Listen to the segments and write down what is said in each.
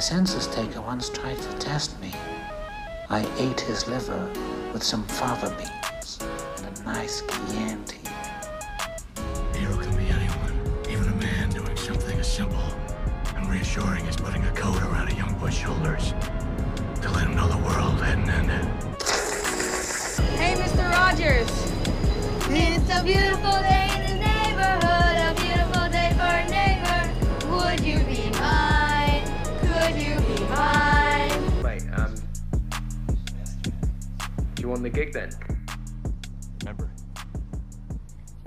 A census taker once tried to test me. I ate his liver with some fava beans and a nice Chianti. Hero can be anyone, even a man doing something as simple and reassuring as putting a coat around a young boy's shoulders to let him know the world hadn't ended. Hey, Mr. Rogers. It's a beautiful day won the gig then? Remember,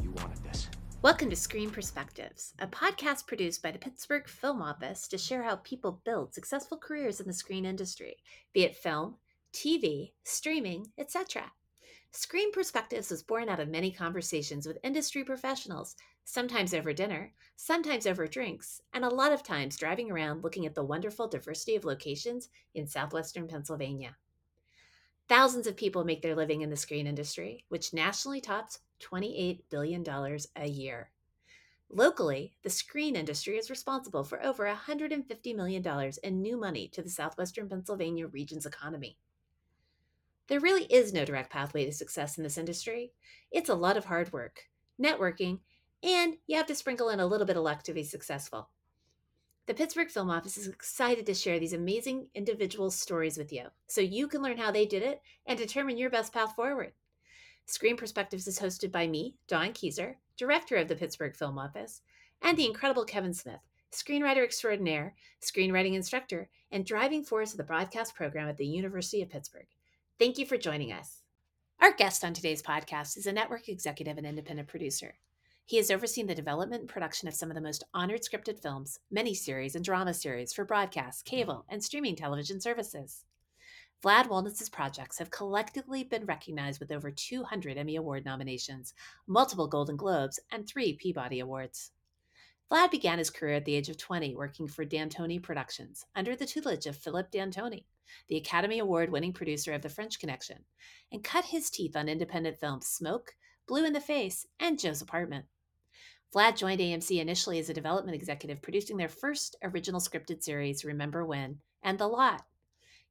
you wanted this. Welcome to Screen Perspectives, a podcast produced by the Pittsburgh Film Office to share how people build successful careers in the screen industry, be it film, TV, streaming, etc. Screen Perspectives was born out of many conversations with industry professionals, sometimes over dinner, sometimes over drinks, and a lot of times driving around looking at the wonderful diversity of locations in southwestern Pennsylvania. Thousands of people make their living in the screen industry, which nationally tops $28 billion a year. Locally, the screen industry is responsible for over $150 million in new money to the southwestern Pennsylvania region's economy. There really is no direct pathway to success in this industry. It's a lot of hard work, networking, and you have to sprinkle in a little bit of luck to be successful. The Pittsburgh Film Office is excited to share these amazing individual stories with you so you can learn how they did it and determine your best path forward. Screen Perspectives is hosted by me, Dawn Keyser, director of the Pittsburgh Film Office, and the incredible Kevin Smith, screenwriter extraordinaire, screenwriting instructor, and driving force of the broadcast program at the University of Pittsburgh. Thank you for joining us. Our guest on today's podcast is a network executive and independent producer. He has overseen the development and production of some of the most honored scripted films, miniseries, and drama series for broadcast, cable, and streaming television services. Vlad Wolynetz's projects have collectively been recognized with over 200 Emmy Award nominations, multiple Golden Globes, and three Peabody Awards. Vlad began his career at the age of 20 working for D'Antoni Productions under the tutelage of Philip D'Antoni, the Academy Award winning producer of The French Connection, and cut his teeth on independent films Smoke, Blue in the Face, and Joe's Apartment. Vlad joined AMC initially as a development executive, producing their first original scripted series, Remember When, and The Lot.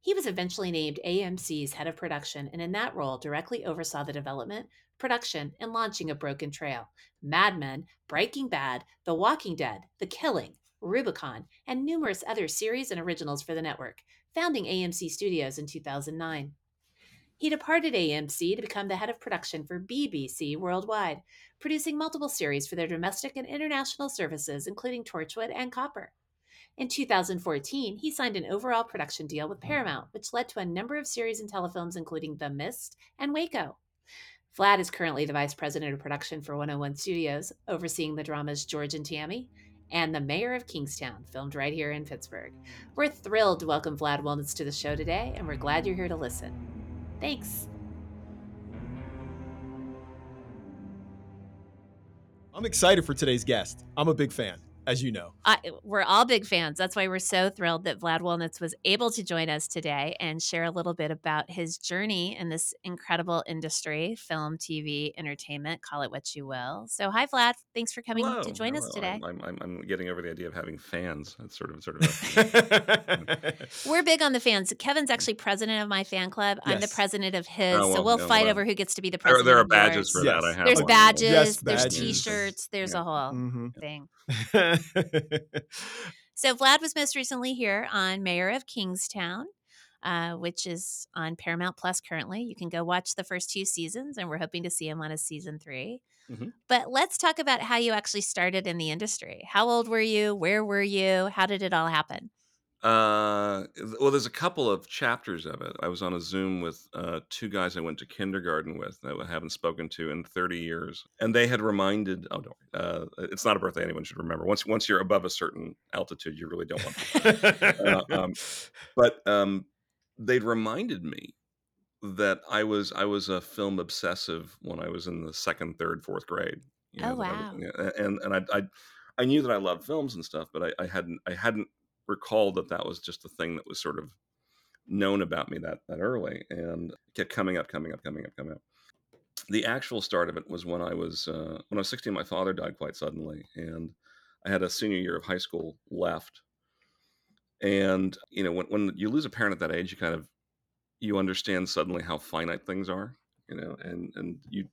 He was eventually named AMC's head of production, and in that role, directly oversaw the development, production, and launching of Broken Trail, Mad Men, Breaking Bad, The Walking Dead, The Killing, Rubicon, and numerous other series and originals for the network, founding AMC Studios in 2009. He departed AMC to become the head of production for BBC Worldwide, producing multiple series for their domestic and international services, including Torchwood and Copper. In 2014, he signed an overall production deal with Paramount, which led to a number of series and telefilms, including The Mist and Waco. Vlad is currently the vice president of production for 101 Studios, overseeing the dramas George and Tammy and The Mayor of Kingstown, filmed right here in Pittsburgh. We're thrilled to welcome Vlad Wolynetz to the show today, and we're glad you're here to listen. Thanks. I'm excited for today's guest. I'm a big fan, as you know. I, we're all big fans. That's why we're so thrilled that Vlad Wolynetz was able to join us today and share a little bit about his journey in this incredible industry film, TV, entertainment, call it what you will. So, hi, Vlad. Thanks for coming Hello. to join us today. I'm, I'm, I'm getting over the idea of having fans. That's sort of sort of. A, We're big on the fans. Kevin's actually president of my fan club. I'm the president of his. Oh, so well, we'll yeah, fight well, over who gets to be the president. there are of badges yours. for Yes. that. I have There's one. badges, Yes, there's t-shirts, there's Yeah. a whole Mhm. thing. So Vlad was most recently here on Mayor of Kingstown, uh, which is on Paramount Plus currently. You can go watch the first two seasons, and we're hoping to see him on a season 3 Mhm. But let's talk about how you actually started in the industry. How old were you? Where were you? How did it all happen? Uh, well, there's a couple of chapters of it. I was on a Zoom with uh, two guys I went to kindergarten with that I haven't spoken to in 30 years, and they had reminded. Oh, don't. worry, Uh, it's not a birthday anyone should remember. Once once you're above a certain altitude, you really don't want. To. Uh, um, but um, they'd reminded me that I was I was a film obsessive when I was in the second, third, fourth grade. You Oh, that I was- wow. yeah, and and I, I I knew that I loved films and stuff, but I, I hadn't I hadn't recalled that that was just a thing that was sort of known about me that that early, and kept coming up, coming up, coming up, coming up. The actual start of it was when I was uh, when I was 16. My father died quite suddenly, and I had a senior year of high school left, And you know, when when you lose a parent at that age, you kind of you understand suddenly how finite things are. You know, and and you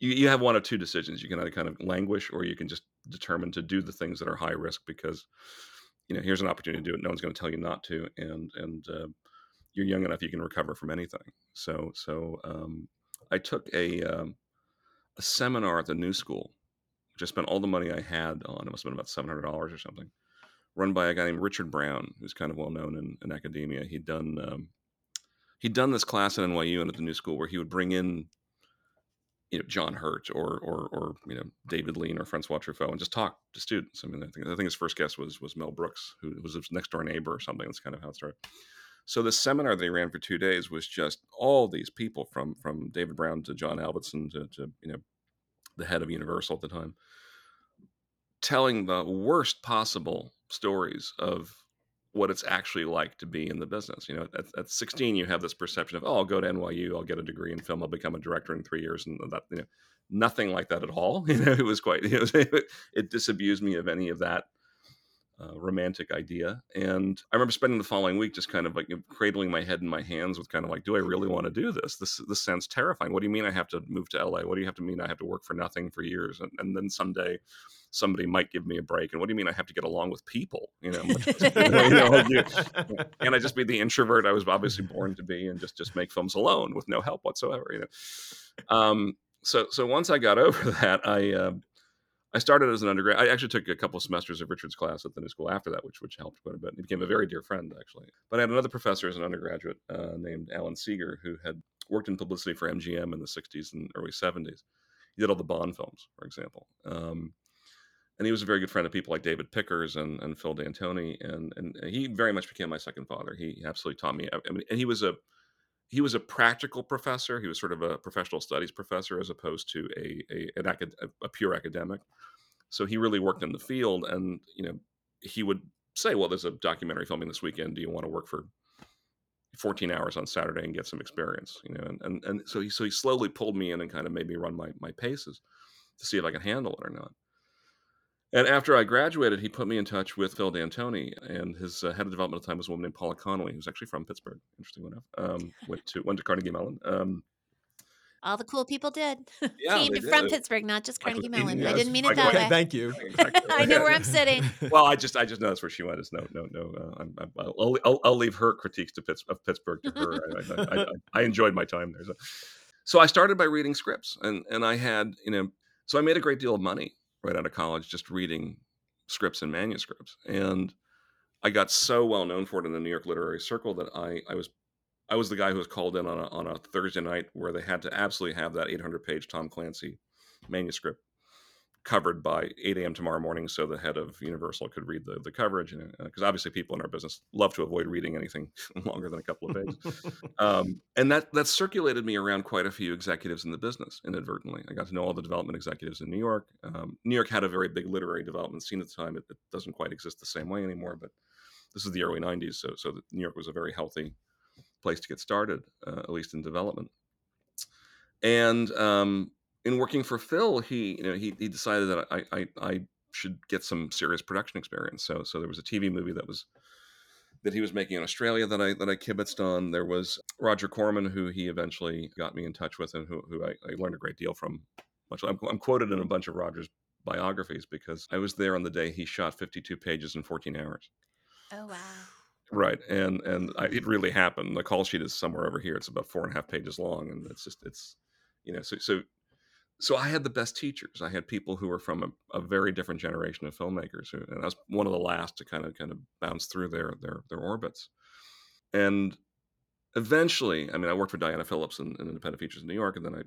you, you have one of two decisions. You can either kind of languish, or you can just determine to do the things that are high risk because you know here's an opportunity to do it. No one's going to tell you not to, and and uh, you're young enough you can recover from anything. So so um, I took a um, a seminar at the New School, which I spent all the money I had on. It must have been about seven hundred dollars or something. Run by a guy named Richard Brown, who's kind of well known in, in academia. He'd done um, he'd done this class at NYU and at the New School where he would bring in you know John Hurt or or or you know David Lean or Francois Truffaut and just talk to students. I mean, I think I think his first guest was was Mel Brooks, who was his next door neighbor or something. That's kind of how it started. So the seminar they ran for two days was just all these people from from David Brown to John Albertson to, to you know the head of Universal at the time, telling the worst possible stories of what it's actually like to be in the business. You know, at, at 16, you have this perception of, oh, I'll go to NYU, I'll get a degree in film, I'll become a director in three years, and that, you know, nothing like that at all. You know, it was quite, you know, it disabused me of any of that uh, romantic idea. And I remember spending the following week just kind of like cradling my head in my hands with kind of like, do I really want to do this? This this sounds terrifying. What do you mean I have to move to LA? What do you have to mean I have to work for nothing for years? And, and then someday somebody might give me a break. And what do you mean I have to get along with people? You know, you know can I just be the introvert I was obviously born to be and just just make films alone with no help whatsoever? You know. Um, so so once I got over that, I uh, I started as an undergrad. I actually took a couple of semesters of Richard's class at the new school after that, which which helped quite a bit. He became a very dear friend, actually. But I had another professor as an undergraduate uh, named Alan Seeger, who had worked in publicity for MGM in the '60s and early '70s. He did all the Bond films, for example. Um, and he was a very good friend of people like David Pickers and, and Phil D'Antoni, and and he very much became my second father. He absolutely taught me. I mean, and he was a he was a practical professor. He was sort of a professional studies professor as opposed to a a, an acad- a pure academic. So he really worked in the field, and you know, he would say, "Well, there's a documentary filming this weekend. Do you want to work for 14 hours on Saturday and get some experience?" You know, and and, and so he so he slowly pulled me in and kind of made me run my my paces to see if I could handle it or not. And after I graduated, he put me in touch with Phil D'Antoni, and his uh, head of development at the time was a woman named Paula Connolly, who's actually from Pittsburgh. Interesting enough, um, went to went to Carnegie Mellon. Um, all the cool people did. Yeah, Came they from did. Pittsburgh, not just Carnegie Mellon. I didn't mean it that way. Thank you. Exactly. I know where I'm sitting. well, I just I just know that's where she went. Is no no no. Uh, I'm, I'm, I'll, I'll I'll leave her critiques to Pitts, of Pittsburgh to her. I, I, I, I enjoyed my time there. So. so I started by reading scripts, and and I had you know so I made a great deal of money right out of college just reading scripts and manuscripts, and I got so well known for it in the New York literary circle that I I was I was the guy who was called in on a, on a Thursday night where they had to absolutely have that 800 page Tom Clancy manuscript covered by 8 a.m. tomorrow morning so the head of Universal could read the, the coverage. And Because uh, obviously, people in our business love to avoid reading anything longer than a couple of pages. um, and that, that circulated me around quite a few executives in the business inadvertently. I got to know all the development executives in New York. Um, New York had a very big literary development scene at the time. It, it doesn't quite exist the same way anymore, but this is the early 90s. So, so New York was a very healthy place to get started, uh, at least in development. And um, in working for Phil, he you know he, he decided that I, I I should get some serious production experience. So so there was a TV movie that was that he was making in Australia that I that I kibitzed on. There was Roger Corman, who he eventually got me in touch with, and who who I, I learned a great deal from. Much I'm, I'm quoted in a bunch of Roger's biographies because I was there on the day he shot 52 pages in 14 hours. Oh wow. Right, and and I, it really happened. The call sheet is somewhere over here. It's about four and a half pages long, and it's just it's, you know, so so so I had the best teachers. I had people who were from a, a very different generation of filmmakers, who, and I was one of the last to kind of kind of bounce through their their their orbits. And eventually, I mean, I worked for Diana Phillips in, in Independent Features in New York, and then I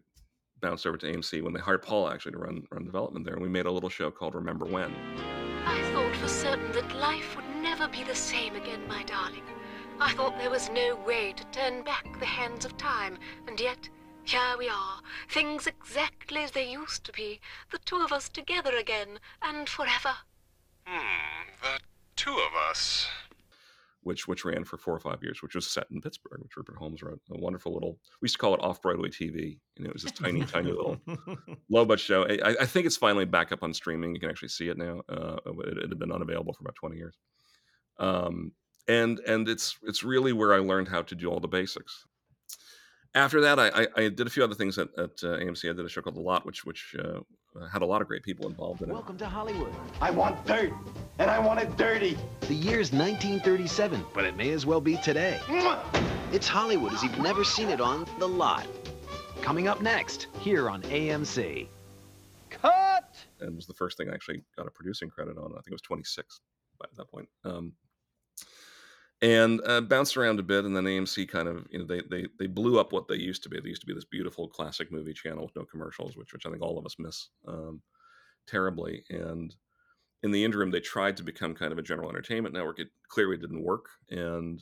bounced over to AMC when they hired Paul actually to run run development there, and we made a little show called Remember When. I thought for certain that life would never be the same again, my darling. I thought there was no way to turn back the hands of time, and yet here we are, things exactly as they used to be, the two of us together again, and forever. Hmm, the two of us. which which ran for four or five years, which was set in Pittsburgh, which Rupert Holmes wrote. A wonderful little. We used to call it off Broadway TV. and it was this tiny, tiny little low budget show. I, I think it's finally back up on streaming. You can actually see it now. Uh, it, it had been unavailable for about twenty years. Um, and and it's it's really where I learned how to do all the basics. After that, I, I, I did a few other things at, at uh, AMC. I did a show called The Lot, which which uh, had a lot of great people involved in it. Welcome to Hollywood. I want dirt, and I want it dirty. The year's 1937, but it may as well be today. It's Hollywood as you've never seen it on The Lot. Coming up next, here on AMC. Cut! And was the first thing I actually got a producing credit on. I think it was 26 by that point. Um, and uh, bounced around a bit, and then AMC kind of, you know, they they they blew up what they used to be. They used to be this beautiful classic movie channel with no commercials, which which I think all of us miss um, terribly. And in the interim, they tried to become kind of a general entertainment network. It clearly didn't work, and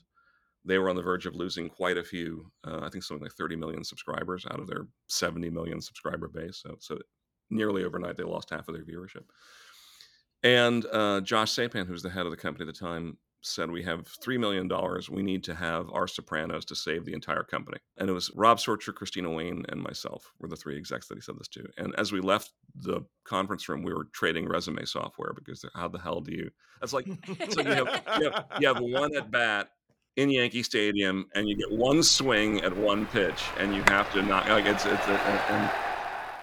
they were on the verge of losing quite a few. Uh, I think something like 30 million subscribers out of their 70 million subscriber base. So so nearly overnight, they lost half of their viewership. And uh, Josh Sapan, who's the head of the company at the time, said, We have $3 million. We need to have our Sopranos to save the entire company. And it was Rob Sorcher, Christina Wayne, and myself were the three execs that he said this to. And as we left the conference room, we were trading resume software because how the hell do you? That's like, so you have, you have, you have one at bat in Yankee Stadium, and you get one swing at one pitch, and you have to not like it's it's a,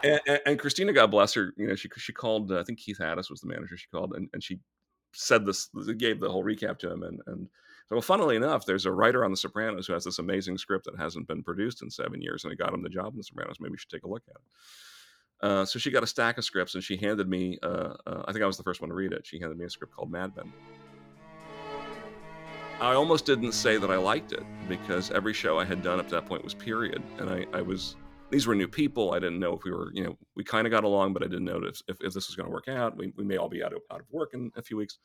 and, and, and, Christina, God bless her, you know, she she called. Uh, I think Keith Addis was the manager. She called and, and she said this, gave the whole recap to him, and and so funnily enough, there's a writer on The Sopranos who has this amazing script that hasn't been produced in seven years, and it got him the job in The Sopranos. Maybe we should take a look at it. Uh, so she got a stack of scripts, and she handed me. Uh, uh, I think I was the first one to read it. She handed me a script called Mad Men. I almost didn't say that I liked it because every show I had done up to that point was period, and I, I was these were new people. I didn't know if we were, you know, we kind of got along, but I didn't know if, if, if this was going to work out. We, we may all be out of, out of work in a few weeks.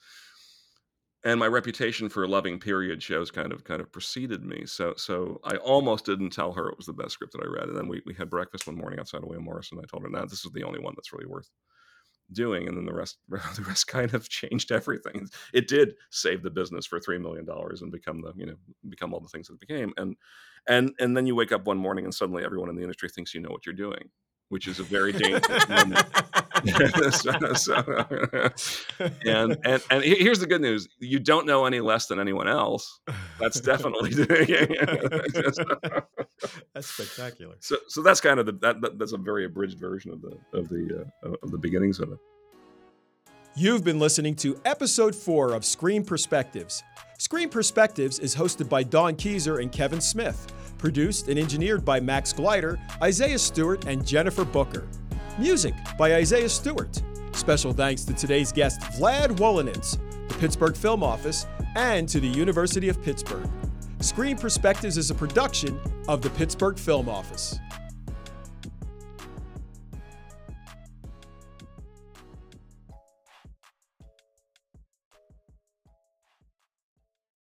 And my reputation for loving period shows kind of kind of preceded me. So so I almost didn't tell her it was the best script that I read. And then we, we had breakfast one morning outside of William Morris, and I told her, "No, this is the only one that's really worth doing." And then the rest the rest kind of changed everything. It did save the business for three million dollars and become the you know become all the things that it became. And and and then you wake up one morning and suddenly everyone in the industry thinks you know what you're doing which is a very dangerous moment. So, so, and and and here's the good news you don't know any less than anyone else. That's definitely that's spectacular. So so that's kind of the that, that that's a very abridged version of the of the uh, of the beginnings of it. You've been listening to episode four of Screen Perspectives. Screen Perspectives is hosted by Dawn Keyser and Kevin Smith, produced and engineered by Max Glider, Isaiah Stewart, and Jennifer Booker. Music by Isaiah Stewart. Special thanks to today's guest, Vlad Wolynetz, the Pittsburgh Film Office, and to the University of Pittsburgh. Screen Perspectives is a production of the Pittsburgh Film Office.